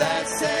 Blessed be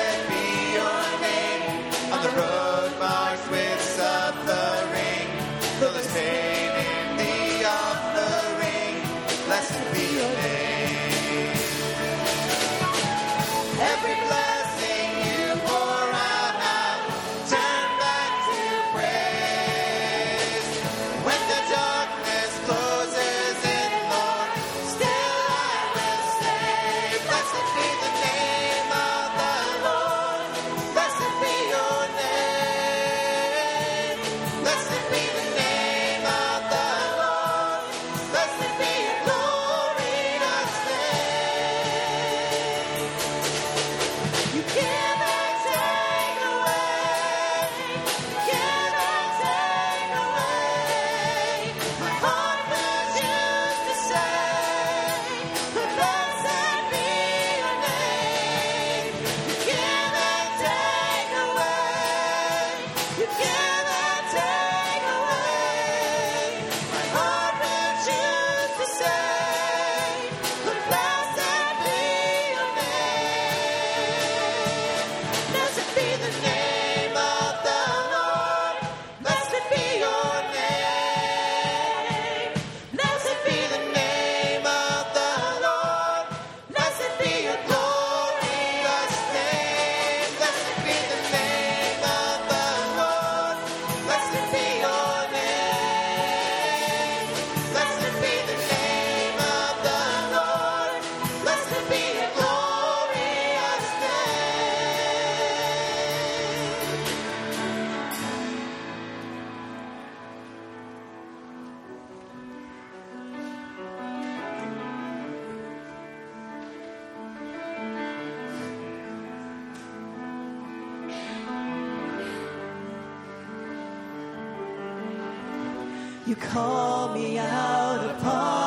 You call me out upon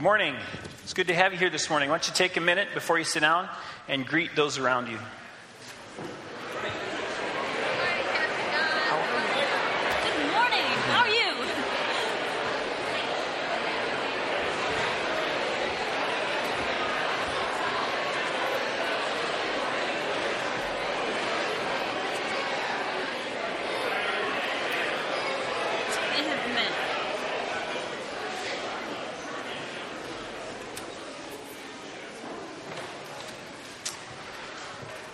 Good morning. It's good to have you here this morning. Why don't you take a minute before you sit down and greet those around you? Good morning. How are you? Amen.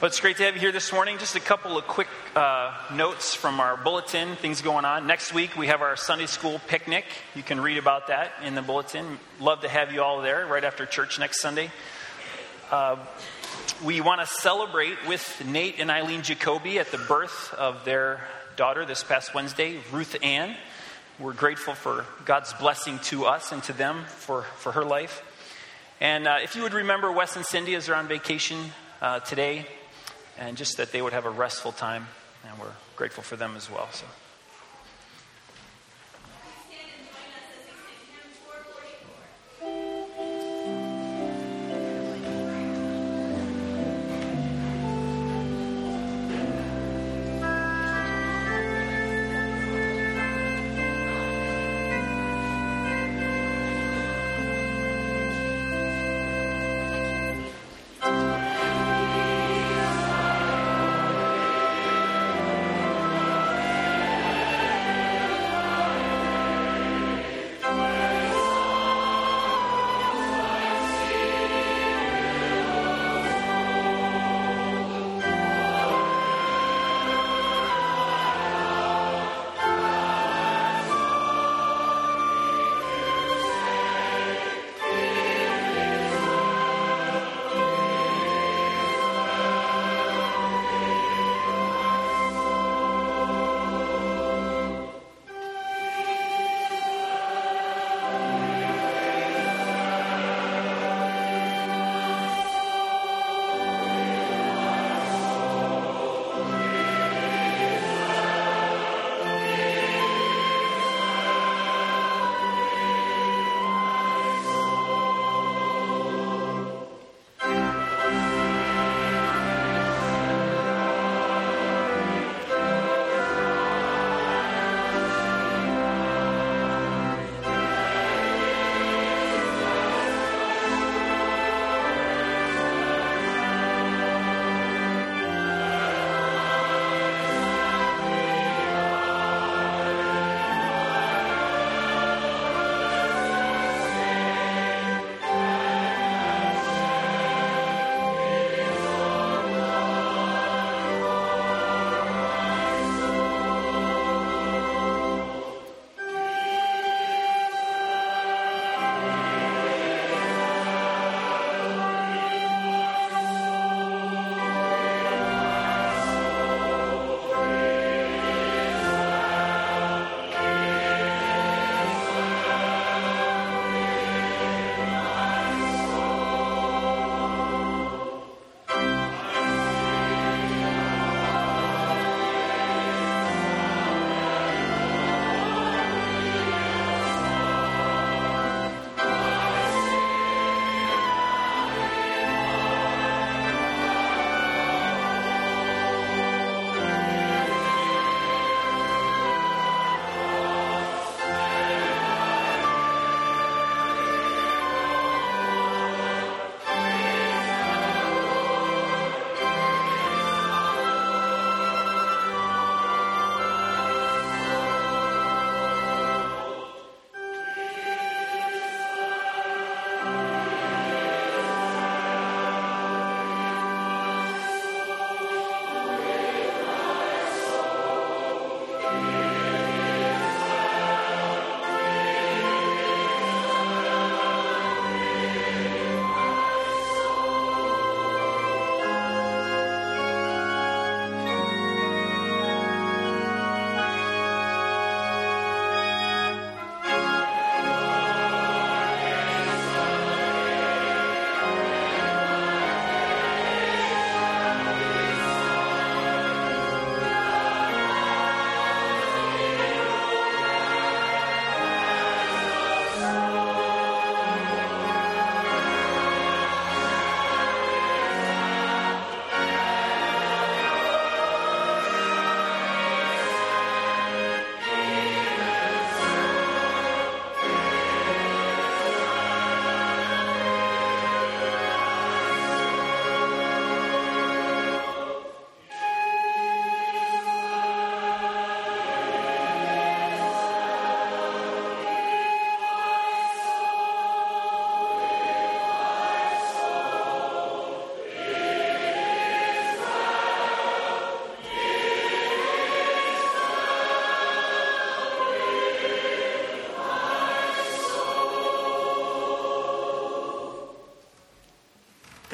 Well, it's great to have you here this morning. Just a couple of quick uh, notes from our bulletin, things going on. Next week, we have our Sunday school picnic. You can read about that in the bulletin. Love to have you all there right after church next Sunday. Uh, we want to celebrate with Nate and Eileen Jacoby at the birth of their daughter this past Wednesday, Ruth Ann. We're grateful for God's blessing to us and to them for, for her life. And uh, if you would remember Wes and Cindy as they're on vacation uh, today, and just that they would have a restful time, and we're grateful for them as well. So.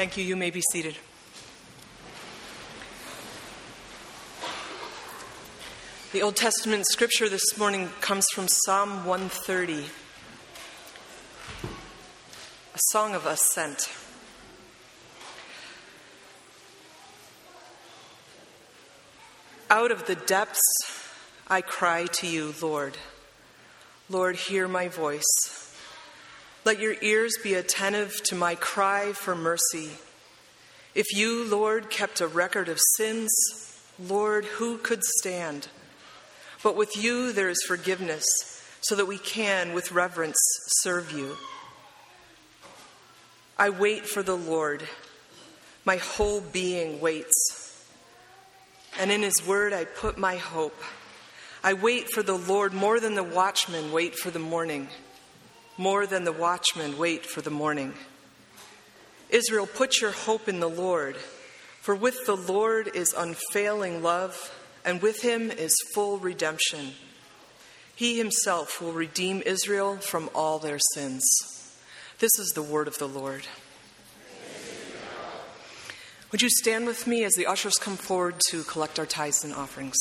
Thank you. You may be seated. The Old Testament scripture this morning comes from Psalm 130, a song of ascent. Out of the depths I cry to you, Lord. Lord, hear my voice. Let your ears be attentive to my cry for mercy. If you, Lord, kept a record of sins, Lord, who could stand? But with you there is forgiveness, so that we can, with reverence, serve you. I wait for the Lord. My whole being waits. And in his word I put my hope. I wait for the Lord more than the watchmen wait for the morning. More than the watchmen wait for the morning. Israel, put your hope in the Lord, for with the Lord is unfailing love, and with him is full redemption. He himself will redeem Israel from all their sins. This is the word of the Lord. Would you stand with me as the ushers come forward to collect our tithes and offerings?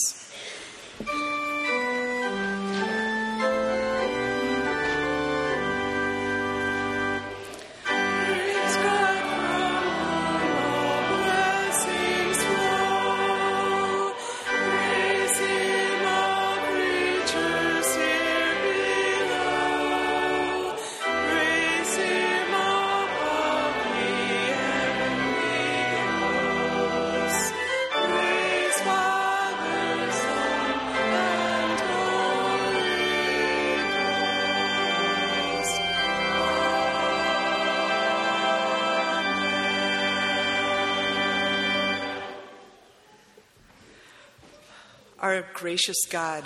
Our gracious God,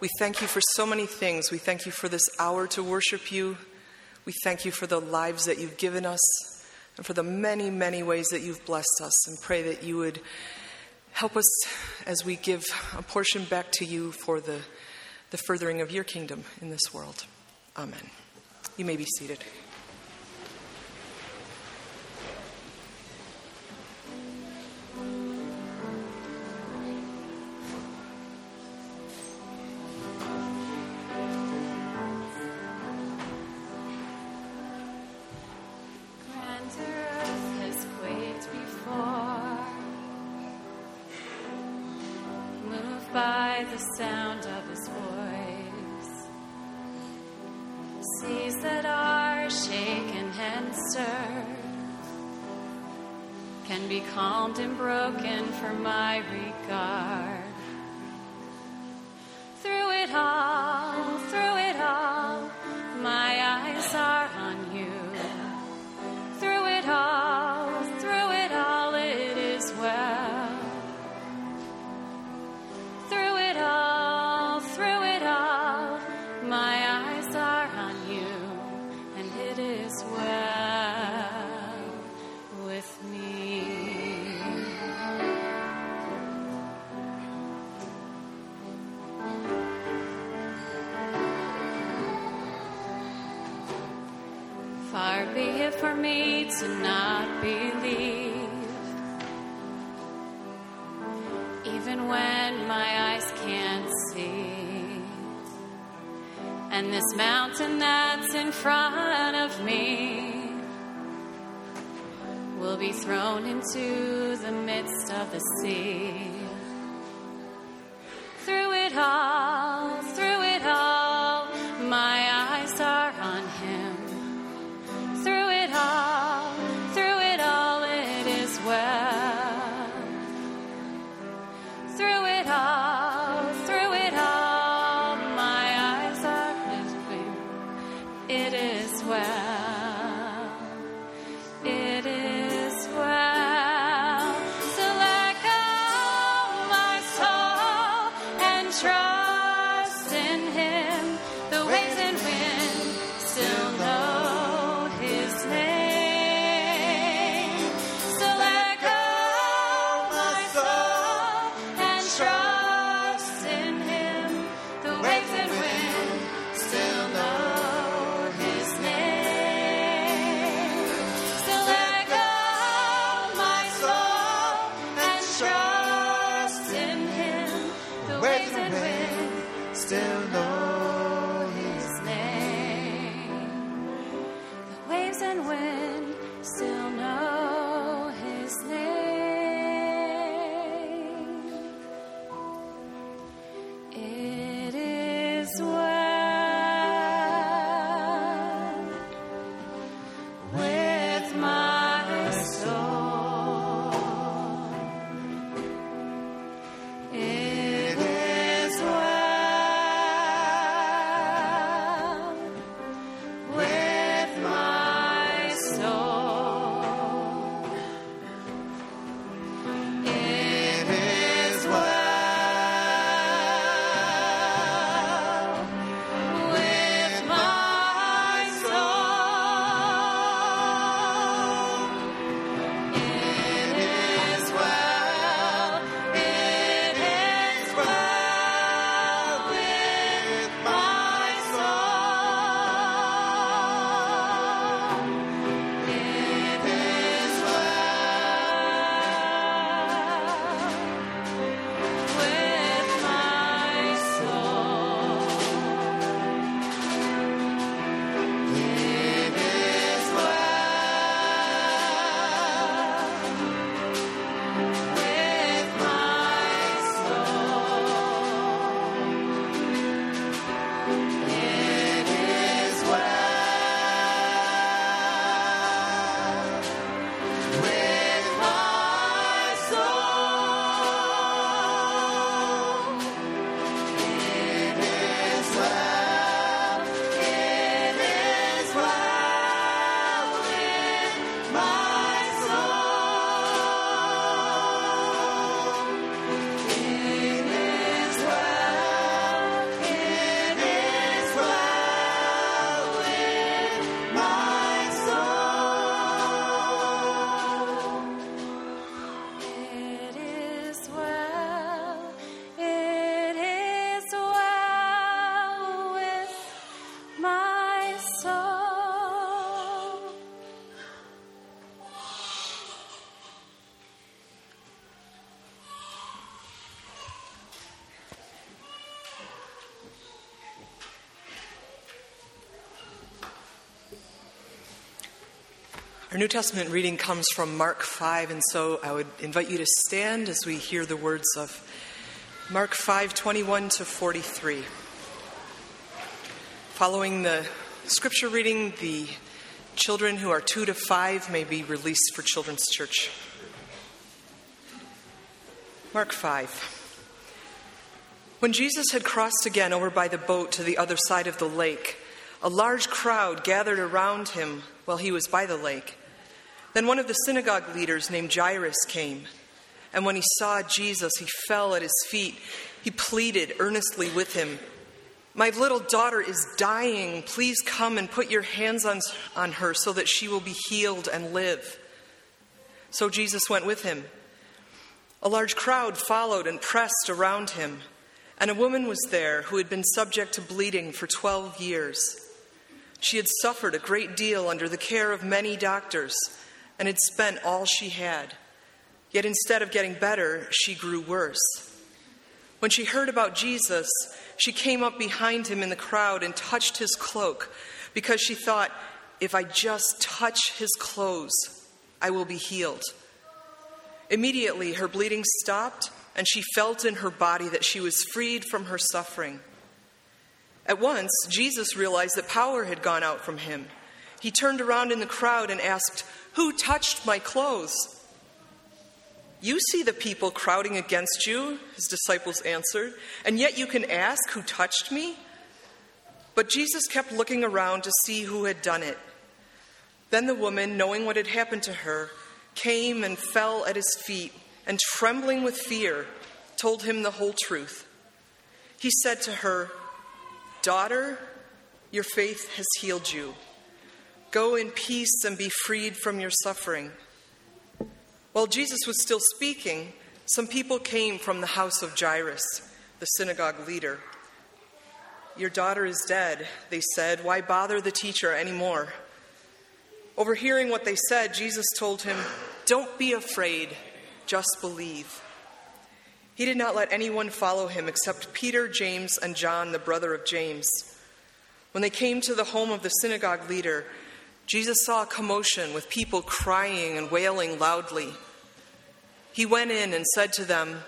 we thank you for so many things. We thank you for this hour to worship you. We thank you for the lives that you've given us and for the many, many ways that you've blessed us. And pray that you would help us as we give a portion back to you for the, the furthering of your kingdom in this world. Amen. You may be seated. Be thrown into the midst of the sea. Through it all, Our New Testament reading comes from Mark 5, and so I would invite you to stand as we hear the words of Mark 5 21 to 43. Following the scripture reading, the children who are two to five may be released for Children's Church. Mark 5. When Jesus had crossed again over by the boat to the other side of the lake, a large crowd gathered around him while he was by the lake. Then one of the synagogue leaders named Jairus came, and when he saw Jesus, he fell at his feet. He pleaded earnestly with him, My little daughter is dying. Please come and put your hands on, on her so that she will be healed and live. So Jesus went with him. A large crowd followed and pressed around him, and a woman was there who had been subject to bleeding for 12 years. She had suffered a great deal under the care of many doctors and had spent all she had. Yet instead of getting better, she grew worse. When she heard about Jesus, she came up behind him in the crowd and touched his cloak because she thought, if I just touch his clothes, I will be healed. Immediately, her bleeding stopped, and she felt in her body that she was freed from her suffering. At once, Jesus realized that power had gone out from him. He turned around in the crowd and asked, Who touched my clothes? You see the people crowding against you, his disciples answered, and yet you can ask, Who touched me? But Jesus kept looking around to see who had done it. Then the woman, knowing what had happened to her, came and fell at his feet, and trembling with fear, told him the whole truth. He said to her, Daughter, your faith has healed you. Go in peace and be freed from your suffering. While Jesus was still speaking, some people came from the house of Jairus, the synagogue leader. Your daughter is dead, they said. Why bother the teacher anymore? Overhearing what they said, Jesus told him, Don't be afraid, just believe. He did not let anyone follow him except Peter, James, and John, the brother of James. When they came to the home of the synagogue leader, Jesus saw a commotion with people crying and wailing loudly. He went in and said to them,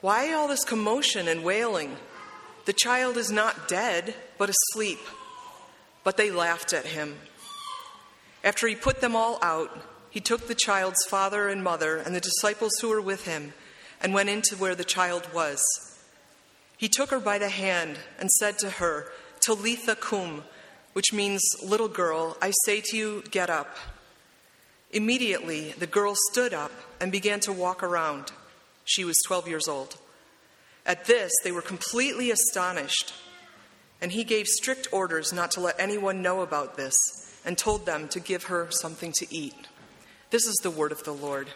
Why all this commotion and wailing? The child is not dead, but asleep. But they laughed at him. After he put them all out, he took the child's father and mother and the disciples who were with him and went into where the child was. He took her by the hand and said to her, Talitha cum, which means, Little girl, I say to you, get up. Immediately, the girl stood up and began to walk around. She was 12 years old. At this, they were completely astonished. And he gave strict orders not to let anyone know about this and told them to give her something to eat. This is the word of the Lord.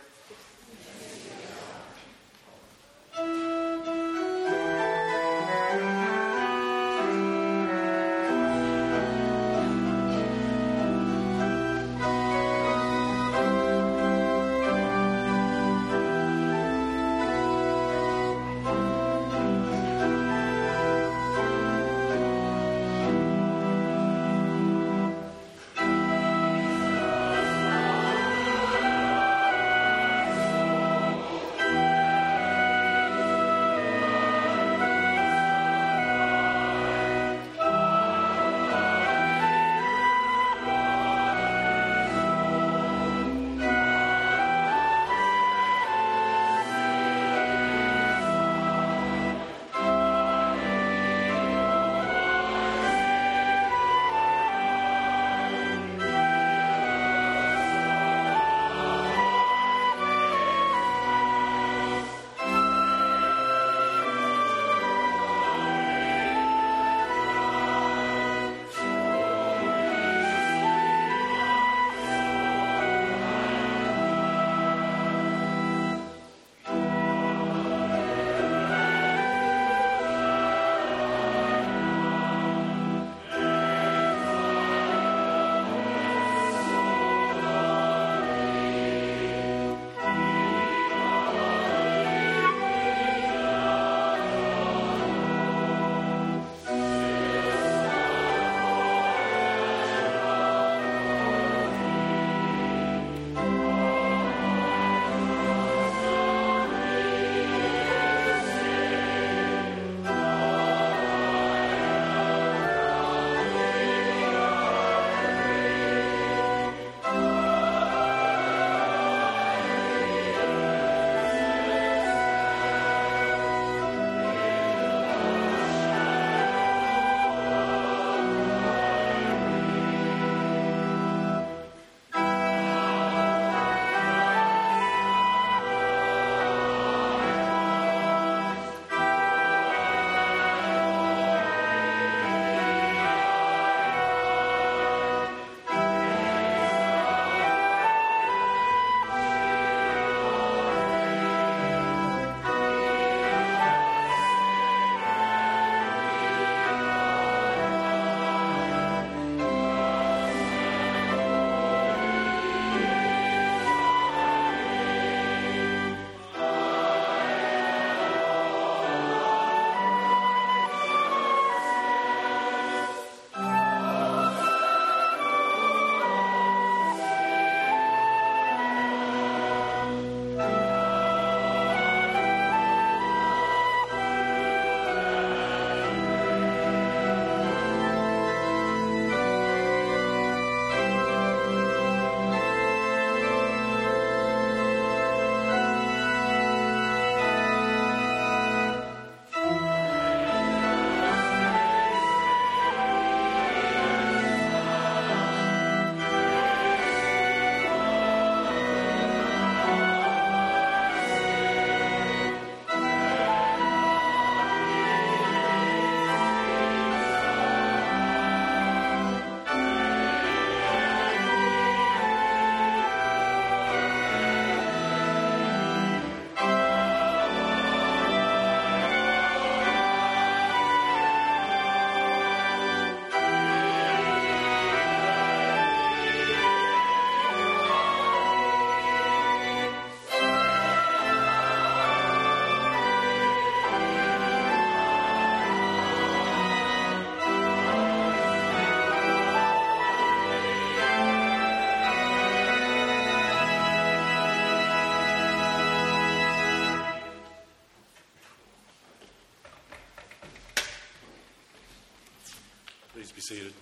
Seated.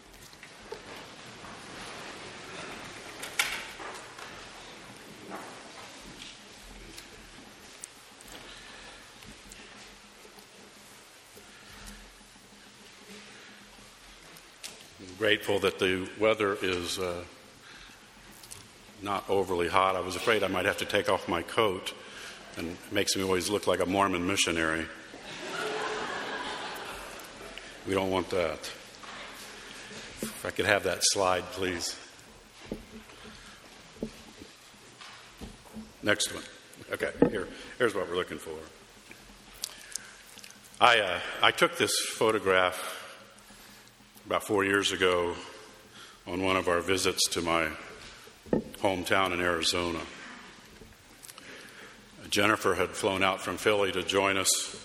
I'm grateful that the weather is uh, not overly hot. I was afraid I might have to take off my coat, and it makes me always look like a Mormon missionary. We don't want that. If I could have that slide, please. Next one. Okay, here, here's what we're looking for. I, uh, I took this photograph about four years ago on one of our visits to my hometown in Arizona. Jennifer had flown out from Philly to join us,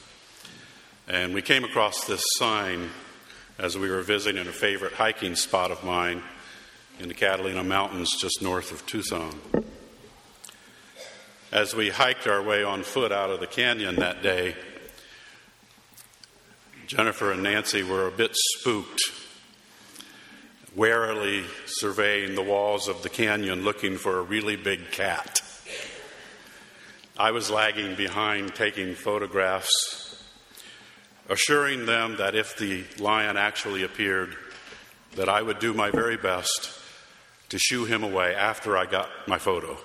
and we came across this sign as we were visiting a favorite hiking spot of mine in the Catalina Mountains just north of Tucson. As we hiked our way on foot out of the canyon that day, Jennifer and Nancy were a bit spooked, warily surveying the walls of the canyon looking for a really big cat. I was lagging behind taking photographs, assuring them that if the lion actually appeared, that I would do my very best to shoo him away after I got my photo.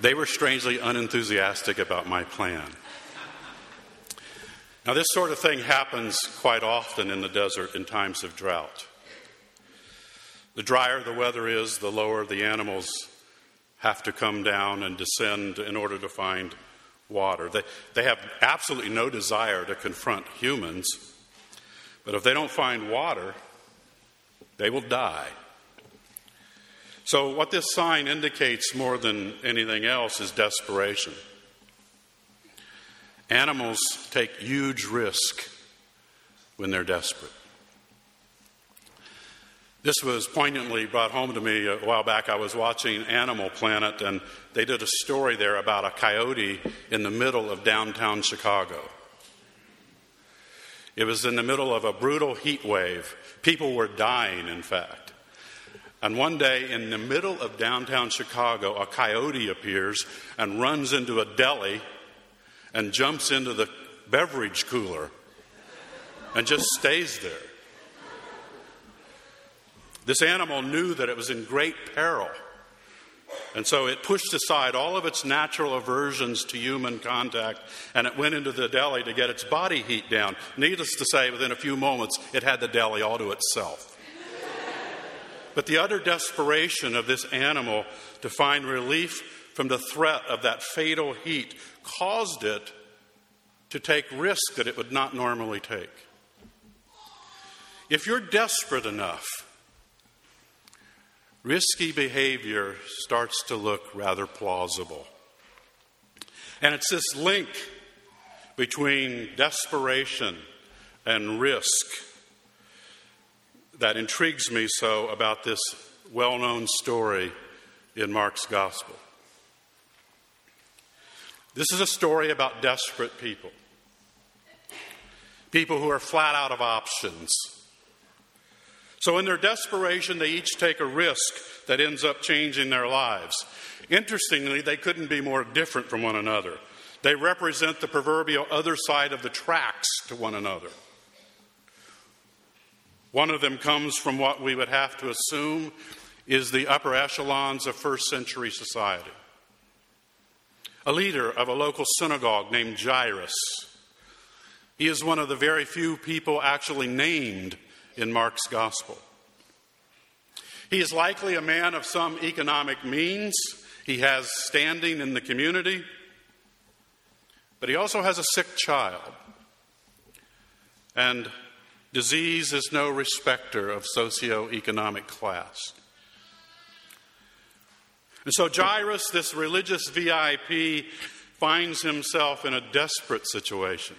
they were strangely unenthusiastic about my plan. Now, this sort of thing happens quite often in the desert in times of drought. The drier the weather is, the lower the animals have to come down and descend in order to find water. They, they have absolutely no desire to confront humans, but if they don't find water, they will die. So, what this sign indicates more than anything else is desperation. Animals take huge risk when they're desperate. This was poignantly brought home to me a while back. I was watching Animal Planet, and they did a story there about a coyote in the middle of downtown Chicago. It was in the middle of a brutal heat wave. People were dying, in fact. And one day, in the middle of downtown Chicago, a coyote appears and runs into a deli and jumps into the beverage cooler and just stays there. This animal knew that it was in great peril. And so it pushed aside all of its natural aversions to human contact and it went into the deli to get its body heat down. Needless to say, within a few moments, it had the deli all to itself. But the utter desperation of this animal to find relief from the threat of that fatal heat caused it to take risks that it would not normally take. If you're desperate enough, risky behavior starts to look rather plausible. And it's this link between desperation and risk that intrigues me so about this well known story in Mark's Gospel. This is a story about desperate people, people who are flat out of options. So, in their desperation, they each take a risk that ends up changing their lives. Interestingly, they couldn't be more different from one another. They represent the proverbial other side of the tracks to one another. One of them comes from what we would have to assume is the upper echelons of first century society a leader of a local synagogue named Jairus. He is one of the very few people actually named in Mark's gospel. He is likely a man of some economic means. He has standing in the community, but he also has a sick child. And disease is no respecter of socioeconomic class. And so Jairus, this religious VIP, finds himself in a desperate situation.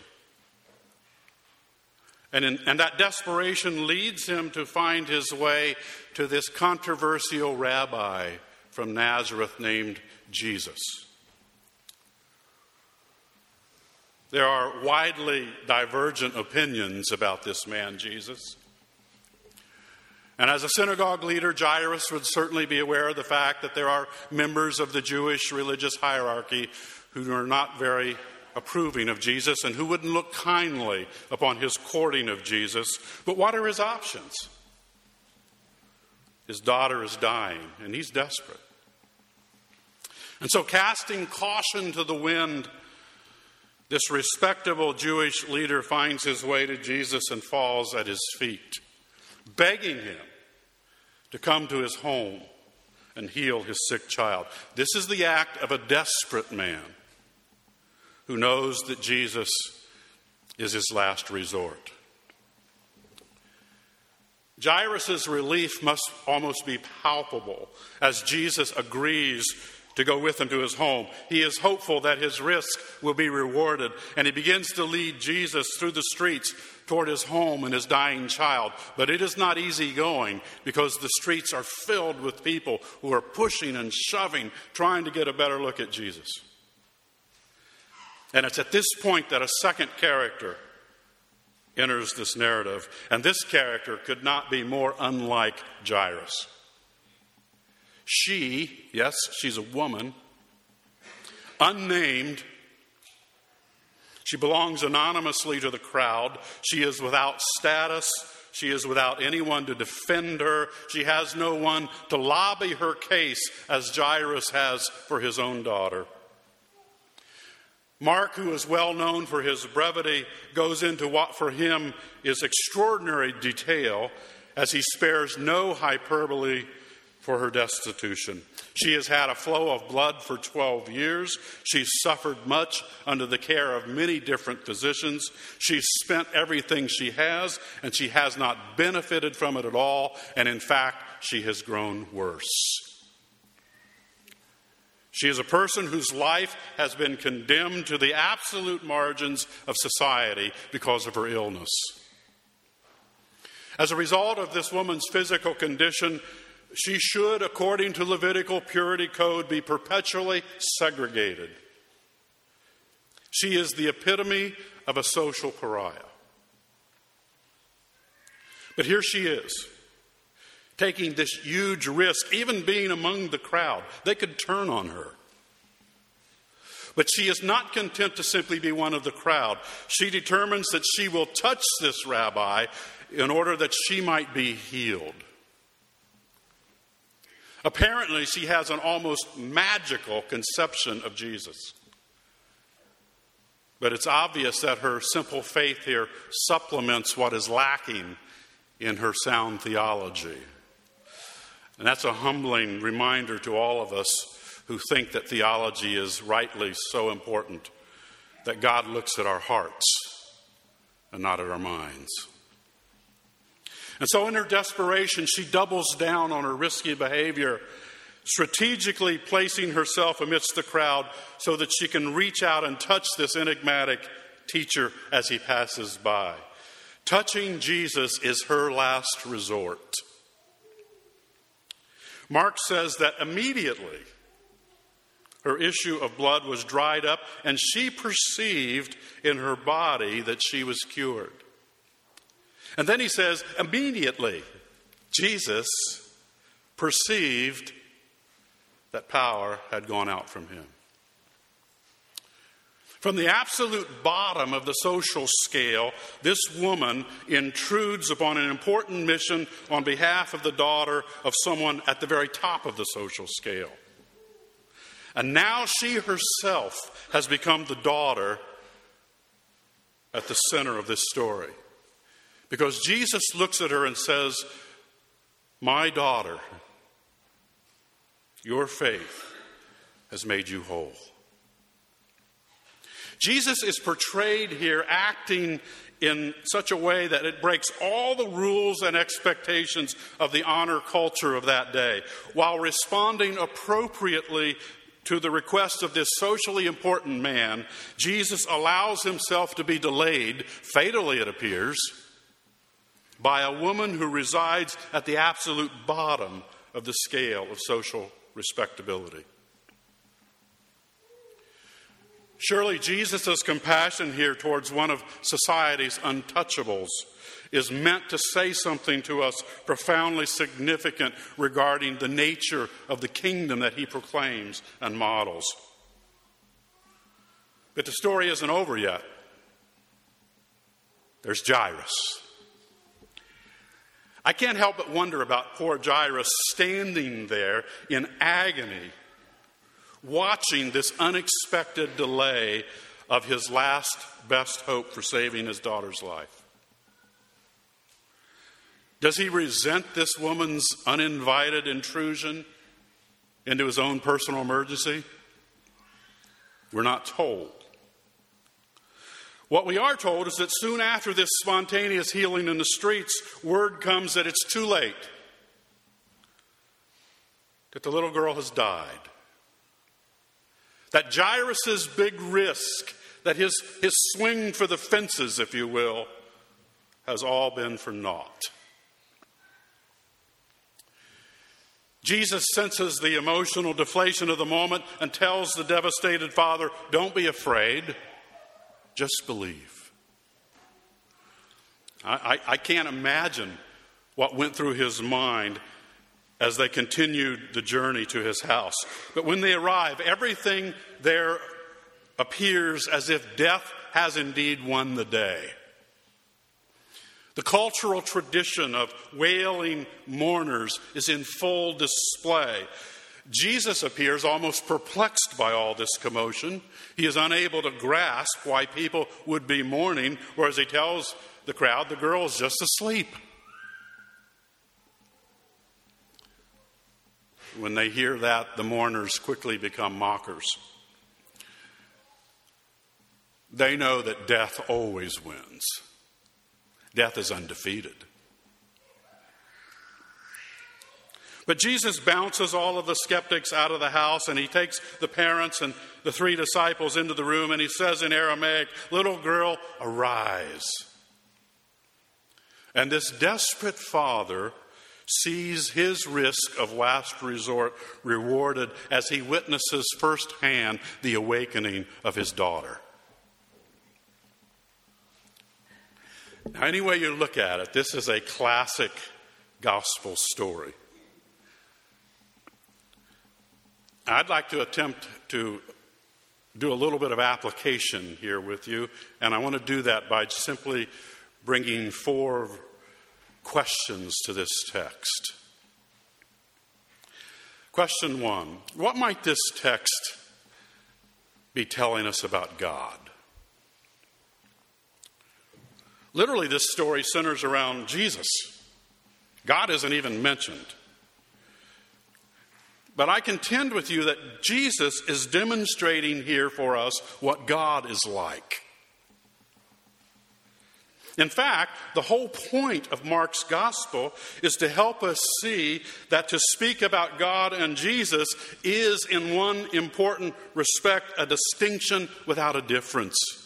And, in, and that desperation leads him to find his way to this controversial rabbi from Nazareth named Jesus. There are widely divergent opinions about this man, Jesus. And as a synagogue leader, Jairus would certainly be aware of the fact that there are members of the Jewish religious hierarchy who are not very approving of Jesus and who wouldn't look kindly upon his courting of Jesus. But what are his options? His daughter is dying, and he's desperate. And so, casting caution to the wind, this respectable Jewish leader finds his way to Jesus and falls at his feet, begging him to come to his home and heal his sick child. This is the act of a desperate man who knows that Jesus is his last resort. Jairus' relief must almost be palpable as Jesus agrees to go with him to his home. He is hopeful that his risk will be rewarded, and he begins to lead Jesus through the streets toward his home and his dying child. But it is not easy going because the streets are filled with people who are pushing and shoving, trying to get a better look at Jesus. And it's at this point that a second character enters this narrative, and this character could not be more unlike Jairus. She, yes, she's a woman, unnamed. She belongs anonymously to the crowd. She is without status. She is without anyone to defend her. She has no one to lobby her case as Jairus has for his own daughter. Mark, who is well known for his brevity, goes into what for him is extraordinary detail as he spares no hyperbole for her destitution. She has had a flow of blood for 12 years. She's suffered much under the care of many different physicians. She's spent everything she has, and she has not benefited from it at all. And in fact, she has grown worse. She is a person whose life has been condemned to the absolute margins of society because of her illness. As a result of this woman's physical condition, she should, according to Levitical purity code, be perpetually segregated. She is the epitome of a social pariah. But here she is, taking this huge risk, even being among the crowd. They could turn on her. But she is not content to simply be one of the crowd. She determines that she will touch this rabbi in order that she might be healed. Apparently, she has an almost magical conception of Jesus. But it's obvious that her simple faith here supplements what is lacking in her sound theology. And that's a humbling reminder to all of us who think that theology is rightly so important that God looks at our hearts and not at our minds. And so, in her desperation, she doubles down on her risky behavior, strategically placing herself amidst the crowd so that she can reach out and touch this enigmatic teacher as he passes by. Touching Jesus is her last resort. Mark says that immediately her issue of blood was dried up, and she perceived in her body that she was cured. And then he says, immediately, Jesus perceived that power had gone out from him. From the absolute bottom of the social scale, this woman intrudes upon an important mission on behalf of the daughter of someone at the very top of the social scale. And now she herself has become the daughter at the center of this story. Because Jesus looks at her and says, My daughter, your faith has made you whole. Jesus is portrayed here acting in such a way that it breaks all the rules and expectations of the honor culture of that day, while responding appropriately to the request of this socially important man. Jesus allows himself to be delayed, fatally it appears by a woman who resides at the absolute bottom of the scale of social respectability. Surely Jesus' compassion here towards one of society's untouchables is meant to say something to us profoundly significant regarding the nature of the kingdom that he proclaims and models. But the story isn't over yet. There's Jairus. I can't help but wonder about poor Jairus standing there in agony, watching this unexpected delay of his last best hope for saving his daughter's life. Does he resent this woman's uninvited intrusion into his own personal emergency? We're not told. What we are told is that soon after this spontaneous healing in the streets, word comes that it's too late, that the little girl has died. That Jairus' big risk, that his, his swing for the fences, if you will, has all been for naught. Jesus senses the emotional deflation of the moment and tells the devastated father, Don't be afraid, just believe. I, I, I, can't imagine what went through his mind as they continued the journey to his house. But when they arrive, everything there appears as if death has indeed won the day. The cultural tradition of wailing mourners is in full display. Jesus appears almost perplexed by all this commotion. He is unable to grasp why people would be mourning, whereas he tells the crowd the girl is just asleep. When they hear that, the mourners quickly become mockers. They know that death always wins. Death is undefeated. But Jesus bounces all of the skeptics out of the house and he takes the parents and the three disciples into the room and he says in Aramaic, Little girl, arise. And this desperate father sees his risk of last resort rewarded as he witnesses firsthand the awakening of his daughter. Now, any way you look at it, this is a classic gospel story. I'd like to attempt to do a little bit of application here with you, and I want to do that by simply bringing four questions to this text. Question one What might this text be telling us about God? Literally, this story centers around Jesus. God isn't even mentioned. But I contend with you that Jesus is demonstrating here for us what God is like. In fact, the whole point of Mark's gospel is to help us see that to speak about God and Jesus is, in one important respect, a distinction without a difference.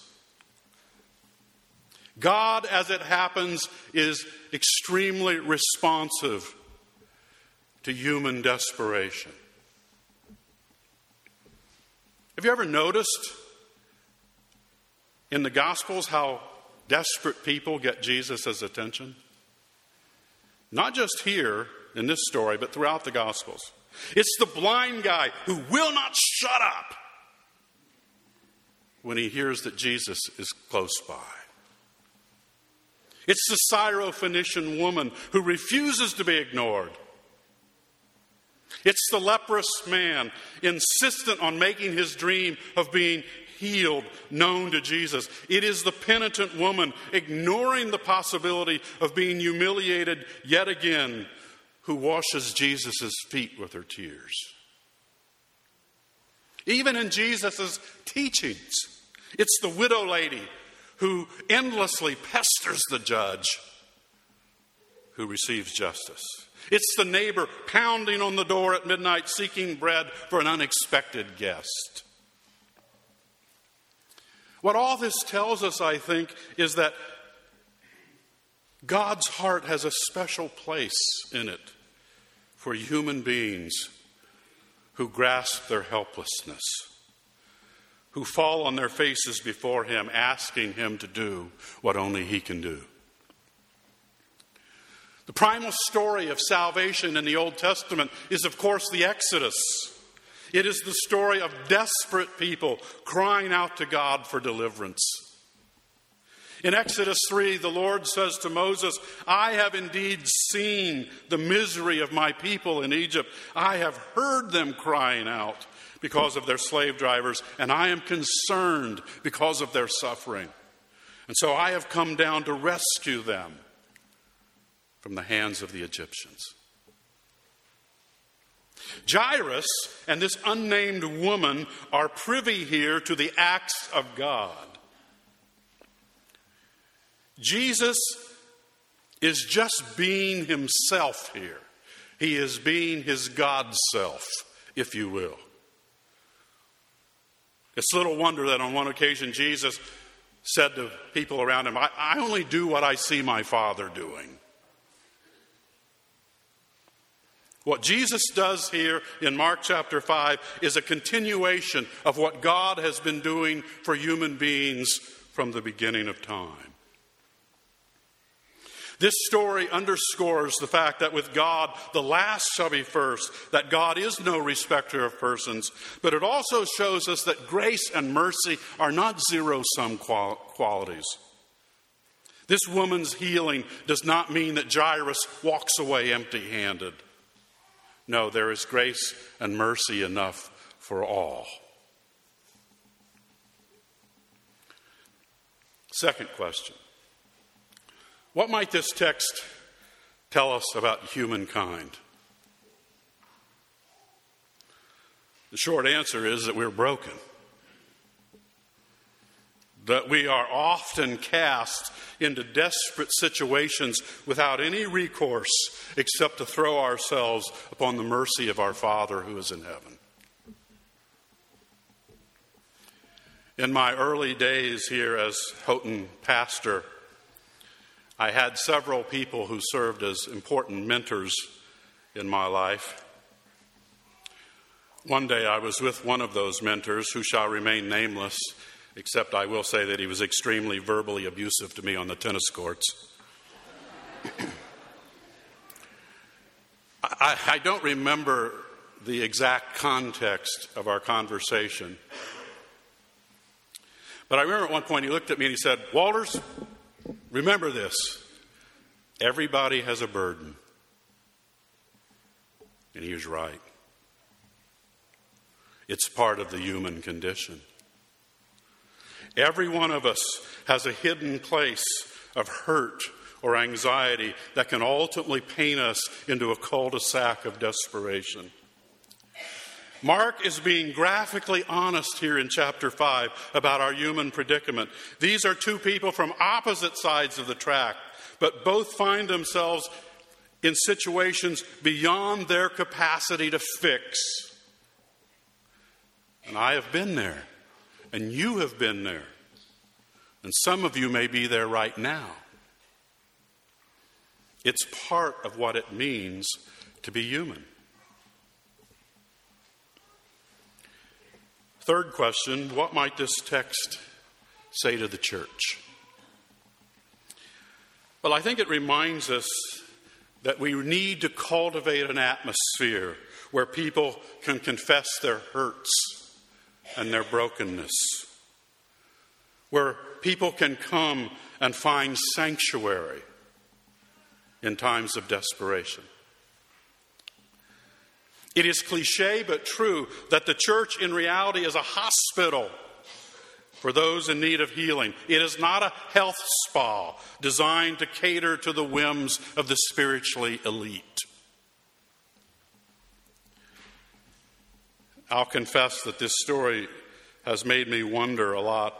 God, as it happens, is extremely responsive to human desperation. Have you ever noticed in the Gospels how desperate people get Jesus' attention? Not just here in this story, but throughout the Gospels. It's the blind guy who will not shut up when he hears that Jesus is close by. It's the Syrophoenician woman who refuses to be ignored. It's the leprous man insistent on making his dream of being healed known to Jesus. It is the penitent woman ignoring the possibility of being humiliated yet again who washes Jesus' feet with her tears. Even in Jesus' teachings, it's the widow lady who endlessly pesters the judge who receives justice. It's the neighbor pounding on the door at midnight seeking bread for an unexpected guest. What all this tells us, I think, is that God's heart has a special place in it for human beings who grasp their helplessness, who fall on their faces before him, asking him to do what only he can do. The primal story of salvation in the Old Testament is, of course, the Exodus. It is the story of desperate people crying out to God for deliverance. In Exodus 3, the Lord says to Moses, I have indeed seen the misery of my people in Egypt. I have heard them crying out because of their slave drivers, and I am concerned because of their suffering. And so I have come down to rescue them from the hands of the Egyptians. Jairus and this unnamed woman are privy here to the acts of God. Jesus is just being himself here. He is being his God self, if you will. It's little wonder that on one occasion Jesus said to people around him, I, I only do what I see my Father doing. What Jesus does here in Mark chapter 5 is a continuation of what God has been doing for human beings from the beginning of time. This story underscores the fact that with God, the last shall be first, that God is no respecter of persons, but it also shows us that grace and mercy are not zero sum qualities. This woman's healing does not mean that Jairus walks away empty handed. No, there is grace and mercy enough for all. Second question What might this text tell us about humankind? The short answer is that we're broken that we are often cast into desperate situations without any recourse except to throw ourselves upon the mercy of our Father who is in heaven. In my early days here as Houghton pastor, I had several people who served as important mentors in my life. One day I was with one of those mentors who shall remain nameless except I will say that he was extremely verbally abusive to me on the tennis courts. I, I, don't remember the exact context of our conversation. But I remember at one point he looked at me and he said, Walters, remember this. Everybody has a burden. And he was right. It's part of the human condition. Every one of us has a hidden place of hurt or anxiety that can ultimately paint us into a cul de sac of desperation. Mark is being graphically honest here in chapter 5 about our human predicament. These are two people from opposite sides of the track, but both find themselves in situations beyond their capacity to fix. And I have been there. And you have been there. And some of you may be there right now. It's part of what it means to be human. Third question What might this text say to the church? Well, I think it reminds us that we need to cultivate an atmosphere where people can confess their hurts and their brokenness, where people can come and find sanctuary in times of desperation. It is cliche but true that the church in reality is a hospital for those in need of healing. It is not a health spa designed to cater to the whims of the spiritually elite. I'll confess that this story has made me wonder a lot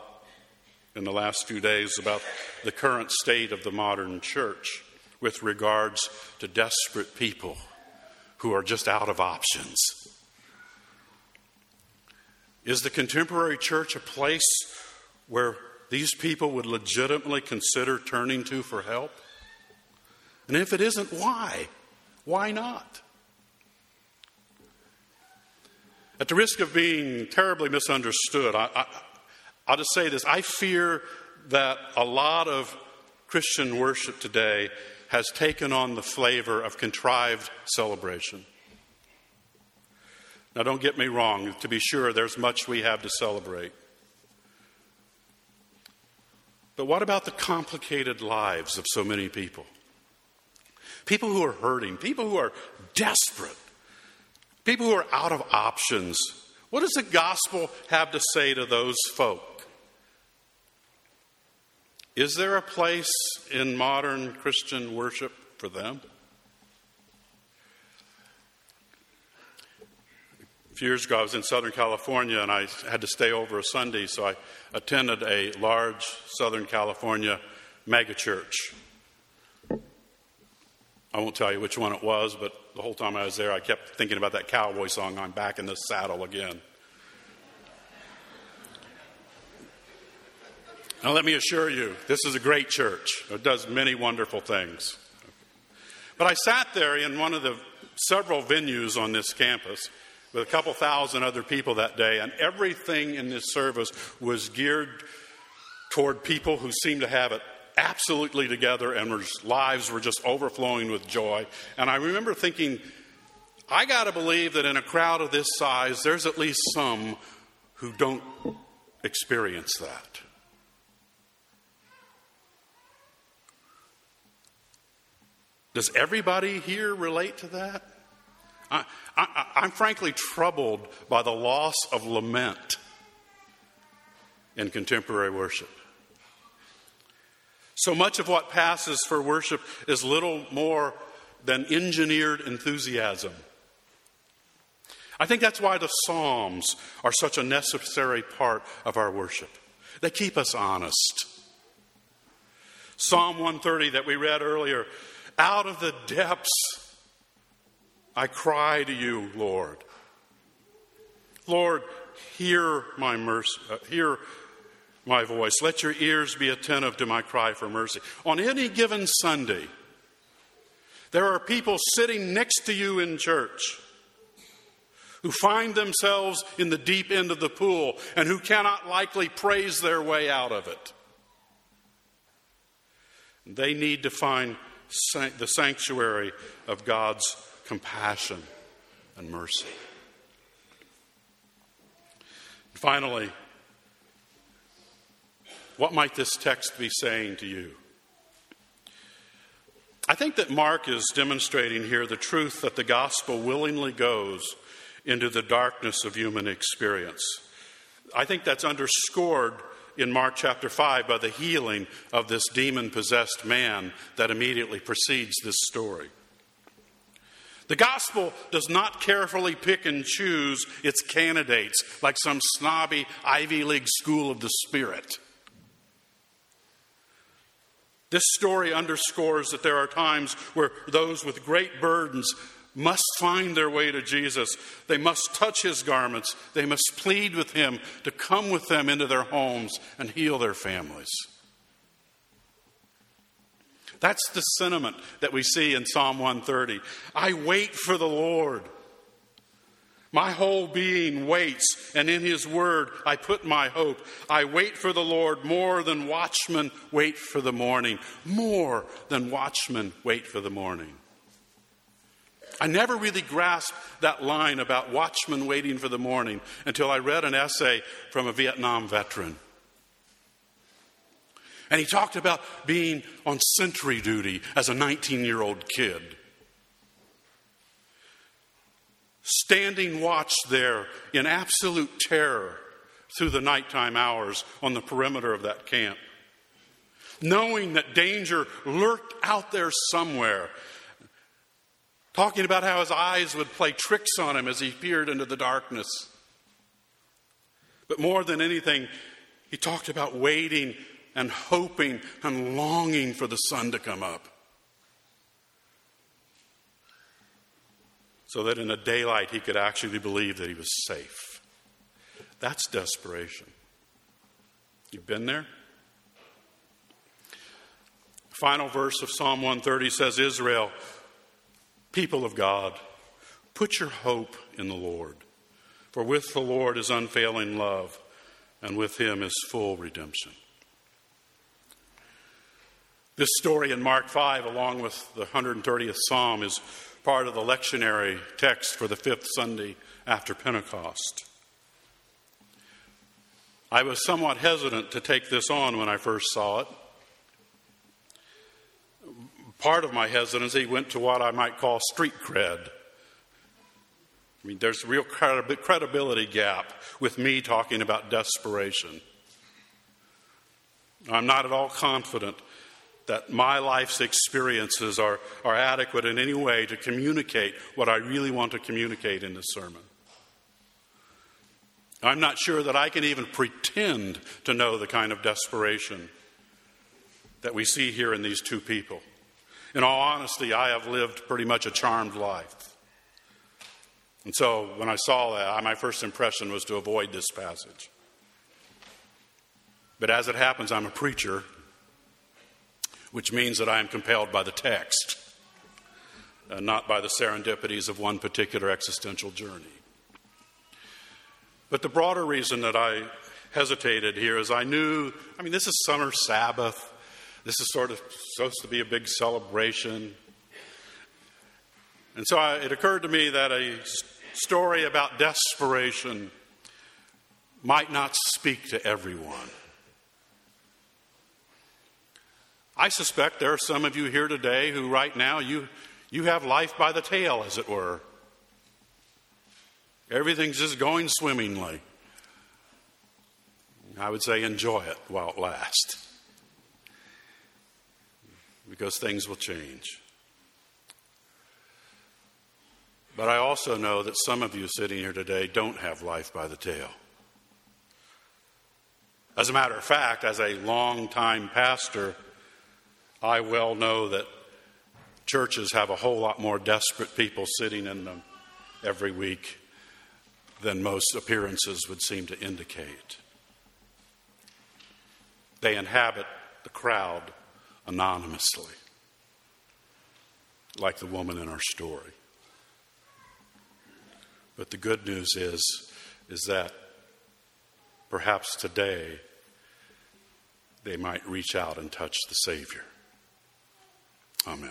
in the last few days about the current state of the modern church with regards to desperate people who are just out of options. Is the contemporary church a place where these people would legitimately consider turning to for help? And if it isn't, why? Why not? At the risk of being terribly misunderstood, I, I, I'll just say this. I fear that a lot of Christian worship today has taken on the flavor of contrived celebration. Now, don't get me wrong, to be sure, there's much we have to celebrate. But what about the complicated lives of so many people? People who are hurting, people who are desperate, people who are out of options. What does the gospel have to say to those folk? Is there a place in modern Christian worship for them? A few years ago, I was in Southern California and I had to stay over a Sunday, so I attended a large Southern California megachurch. I won't tell you which one it was, but the whole time I was there, I kept thinking about that cowboy song, I'm back in the saddle again. Now, let me assure you, this is a great church. It does many wonderful things. But I sat there in one of the several venues on this campus with a couple thousand other people that day, and everything in this service was geared toward people who seemed to have it absolutely together and whose lives were just overflowing with joy. And I remember thinking, I got to believe that in a crowd of this size, there's at least some who don't experience that. Does everybody here relate to that? I, am frankly troubled by the loss of lament in contemporary worship. So much of what passes for worship is little more than engineered enthusiasm. I think that's why the Psalms are such a necessary part of our worship. They keep us honest. Psalm 130 that we read earlier out of the depths, I cry to you, Lord. Lord, hear my mercy, uh, hear my voice. Let your ears be attentive to my cry for mercy. On any given Sunday, there are people sitting next to you in church who find themselves in the deep end of the pool and who cannot likely praise their way out of it. They need to find the sanctuary of God's compassion and mercy. Finally, what might this text be saying to you? I think that Mark is demonstrating here the truth that the gospel willingly goes into the darkness of human experience. I think that's underscored in Mark chapter 5 by the healing of this demon possessed man that immediately precedes this story. The gospel does not carefully pick and choose its candidates like some snobby Ivy League school of the Spirit. This story underscores that there are times where those with great burdens must find their way to Jesus. They must touch his garments. They must plead with him to come with them into their homes and heal their families. That's the sentiment that we see in Psalm 130. I wait for the Lord. My whole being waits, and in His word I put my hope. I wait for the Lord more than watchmen wait for the morning. More than watchmen wait for the morning. I never really grasped that line about watchmen waiting for the morning until I read an essay from a Vietnam veteran. And he talked about being on sentry duty as a 19 year old kid. Standing watch there in absolute terror through the nighttime hours on the perimeter of that camp. Knowing that danger lurked out there somewhere talking about how his eyes would play tricks on him as he peered into the darkness. But more than anything, he talked about waiting and hoping and longing for the sun to come up. So that in the daylight he could actually believe that he was safe. That's desperation. You've been there? Final verse of Psalm 130 says Israel People of God, put your hope in the Lord. For with the Lord is unfailing love, and with him is full redemption. This story in Mark 5, along with the 130th Psalm, is part of the lectionary text for the fifth Sunday after Pentecost. I was somewhat hesitant to take this on when I first saw it. Part of my hesitancy went to what I might call street cred. I mean, there's a real credibility gap with me talking about desperation. I'm not at all confident that my life's experiences are, are adequate in any way to communicate what I really want to communicate in this sermon. I'm not sure that I can even pretend to know the kind of desperation that we see here in these two people. In all honesty, I have lived pretty much a charmed life. And so when I saw that, my first impression was to avoid this passage. But as it happens, I'm a preacher, which means that I am compelled by the text, uh, not by the serendipities of one particular existential journey. But the broader reason that I hesitated here is I knew, I mean, this is summer Sabbath. This is sort of supposed to be a big celebration. And so I, it occurred to me that a story about desperation might not speak to everyone. I suspect there are some of you here today who, right now, you, you have life by the tail, as it were. Everything's just going swimmingly. I would say enjoy it while it lasts. Because things will change. But I also know that some of you sitting here today don't have life by the tail. As a matter of fact, as a long-time pastor, I well know that churches have a whole lot more desperate people sitting in them every week than most appearances would seem to indicate. They inhabit the crowd anonymously, like the woman in our story. But the good news is, is that perhaps today they might reach out and touch the Savior. Amen.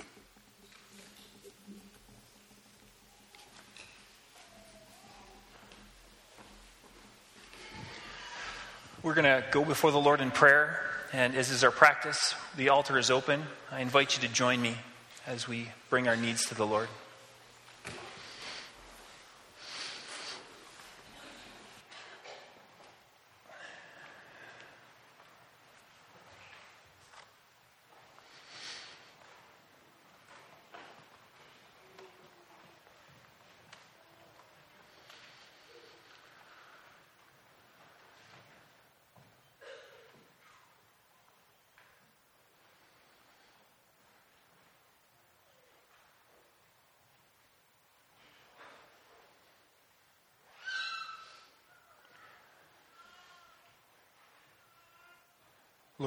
We're going to go before the Lord in prayer, and as is our practice, the altar is open. I invite you to join me as we bring our needs to the Lord.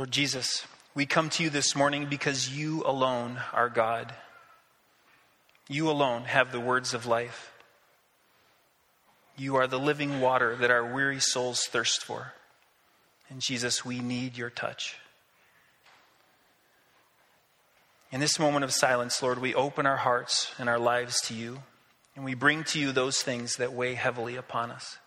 Lord Jesus, we come to you this morning because you alone are God. You alone have the words of life. You are the living water that our weary souls thirst for. And Jesus, we need your touch. In this moment of silence, Lord, we open our hearts and our lives to you, and we bring to you those things that weigh heavily upon us.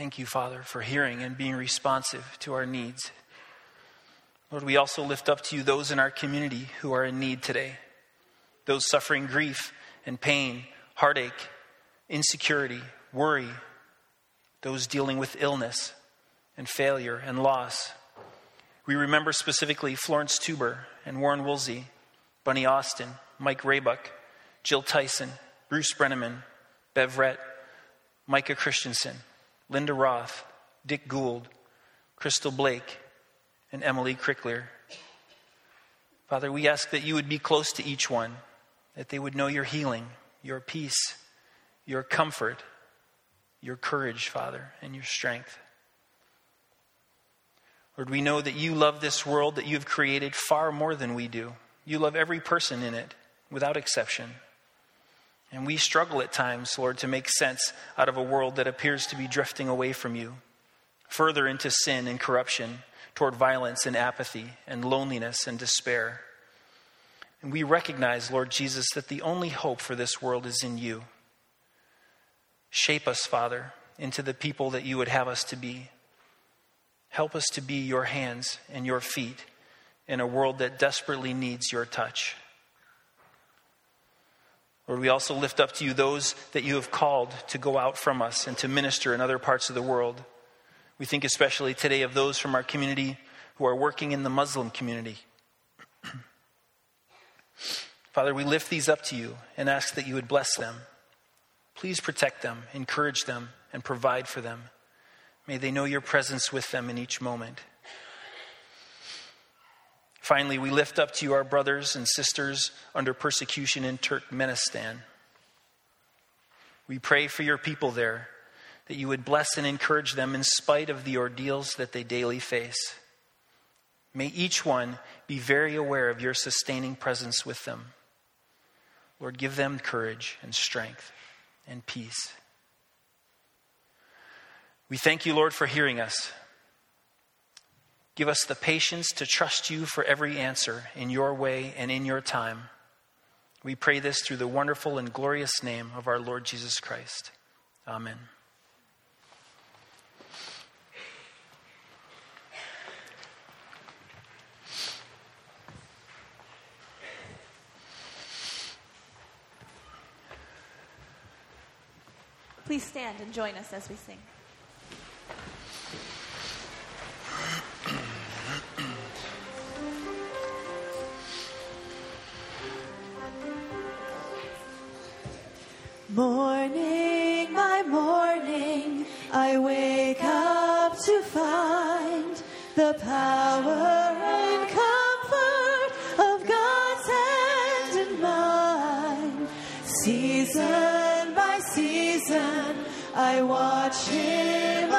Thank you, Father, for hearing and being responsive to our needs. Lord, we also lift up to you those in our community who are in need today, those suffering grief and pain, heartache, insecurity, worry, those dealing with illness and failure and loss. We remember specifically Florence Tuber and Warren Woolsey, Bunny Austin, Mike Raybuck, Jill Tyson, Bruce Brenneman, Bev Rett, Micah Christensen, Linda Roth, Dick Gould, Crystal Blake, and Emily Crickler. Father, we ask that you would be close to each one, that they would know your healing, your peace, your comfort, your courage, Father, and your strength. Lord, we know that you love this world that you have created far more than we do. You love every person in it, without exception. And we struggle at times, Lord, to make sense out of a world that appears to be drifting away from you, further into sin and corruption, toward violence and apathy and loneliness and despair. And we recognize, Lord Jesus, that the only hope for this world is in you. Shape us, Father, into the people that you would have us to be. Help us to be your hands and your feet in a world that desperately needs your touch. Lord, we also lift up to you those that you have called to go out from us and to minister in other parts of the world. We think especially today of those from our community who are working in the Muslim community. Father, we lift these up to you and ask that you would bless them. Please protect them, encourage them, and provide for them. May they know your presence with them in each moment. Finally, we lift up to you our brothers and sisters under persecution in Turkmenistan. We pray for your people there, that you would bless and encourage them in spite of the ordeals that they daily face. May each one be very aware of your sustaining presence with them. Lord, give them courage and strength and peace. We thank you, Lord, for hearing us. Give us the patience to trust you for every answer in your way and in your time. We pray this through the wonderful and glorious name of our Lord Jesus Christ. Amen. Please stand and join us as we sing. Morning by morning, I wake up to find the power and comfort of God's hand in mine. Season by season, I watch Him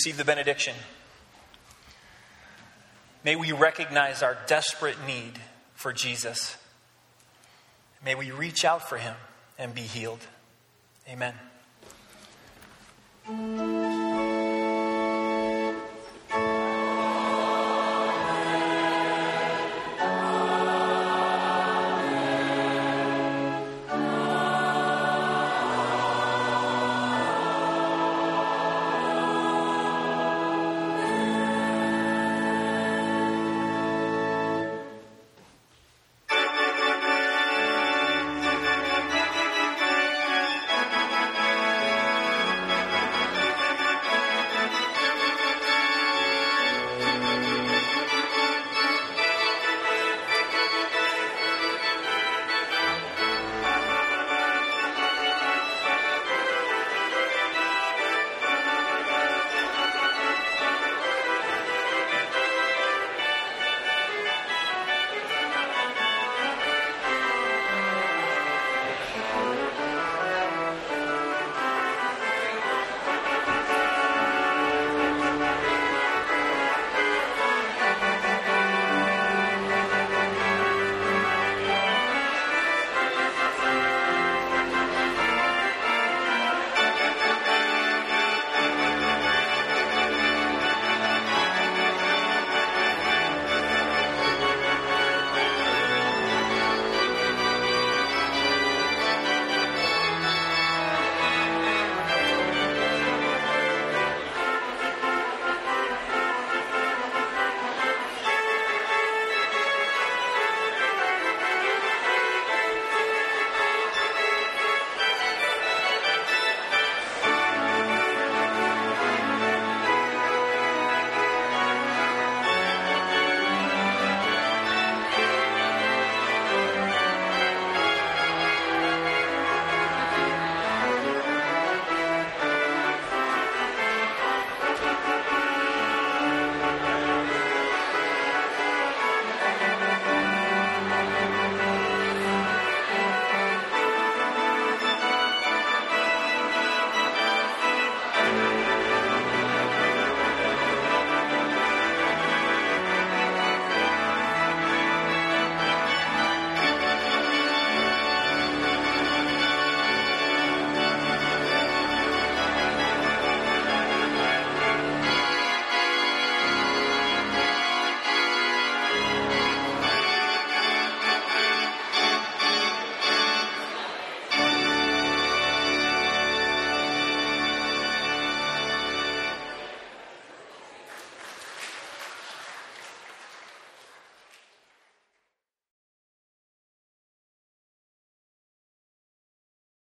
receive the benediction? May we recognize our desperate need for Jesus. May we reach out for him and be healed. Amen.